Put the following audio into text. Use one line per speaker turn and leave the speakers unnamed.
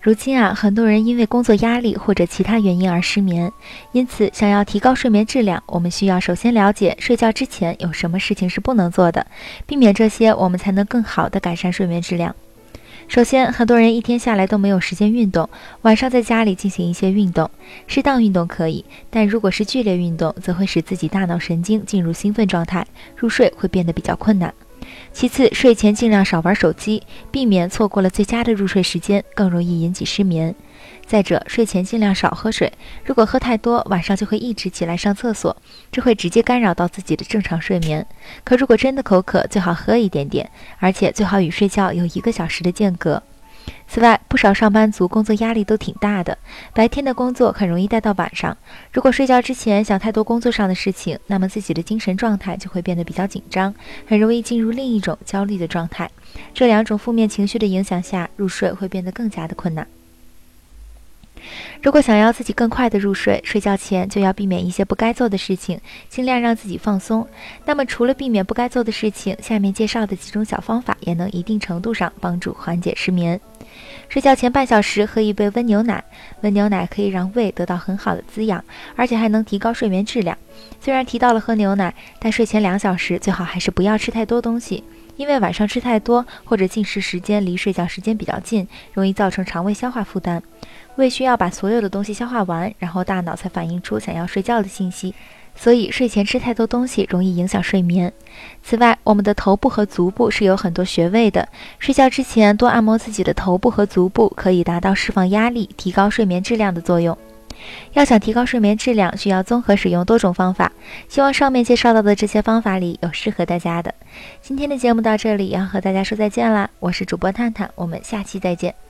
如今啊，很多人因为工作压力或者其他原因而失眠，因此想要提高睡眠质量，我们需要首先了解睡觉之前有什么事情是不能做的，避免这些，我们才能更好的改善睡眠质量。首先，很多人一天下来都没有时间运动，晚上在家里进行一些运动，适当运动可以，但如果是剧烈运动，则会使自己大脑神经进入兴奋状态，入睡会变得比较困难。其次，睡前尽量少玩手机，避免错过了最佳的入睡时间，更容易引起失眠。再者，睡前尽量少喝水，如果喝太多，晚上就会一直起来上厕所，这会直接干扰到自己的正常睡眠。可如果真的口渴，最好喝一点点，而且最好与睡觉有一个小时的间隔。此外，不少上班族工作压力都挺大的，白天的工作很容易带到晚上。如果睡觉之前想太多工作上的事情，那么自己的精神状态就会变得比较紧张，很容易进入另一种焦虑的状态。这两种负面情绪的影响下，入睡会变得更加的困难。如果想要自己更快的入睡，睡觉前就要避免一些不该做的事情，尽量让自己放松。那么，除了避免不该做的事情，下面介绍的几种小方法也能一定程度上帮助缓解失眠。睡觉前半小时喝一杯温牛奶，温牛奶可以让胃得到很好的滋养，而且还能提高睡眠质量。虽然提到了喝牛奶，但睡前两小时最好还是不要吃太多东西，因为晚上吃太多或者进食时间离睡觉时间比较近，容易造成肠胃消化负担。胃需要把所有的东西消化完，然后大脑才反映出想要睡觉的信息。所以睡前吃太多东西容易影响睡眠。此外，我们的头部和足部是有很多穴位的，睡觉之前多按摩自己的头部和足部，可以达到释放压力、提高睡眠质量的作用。要想提高睡眠质量，需要综合使用多种方法。希望上面介绍到的这些方法里有适合大家的。今天的节目到这里，要和大家说再见啦！我是主播探探，我们下期再见。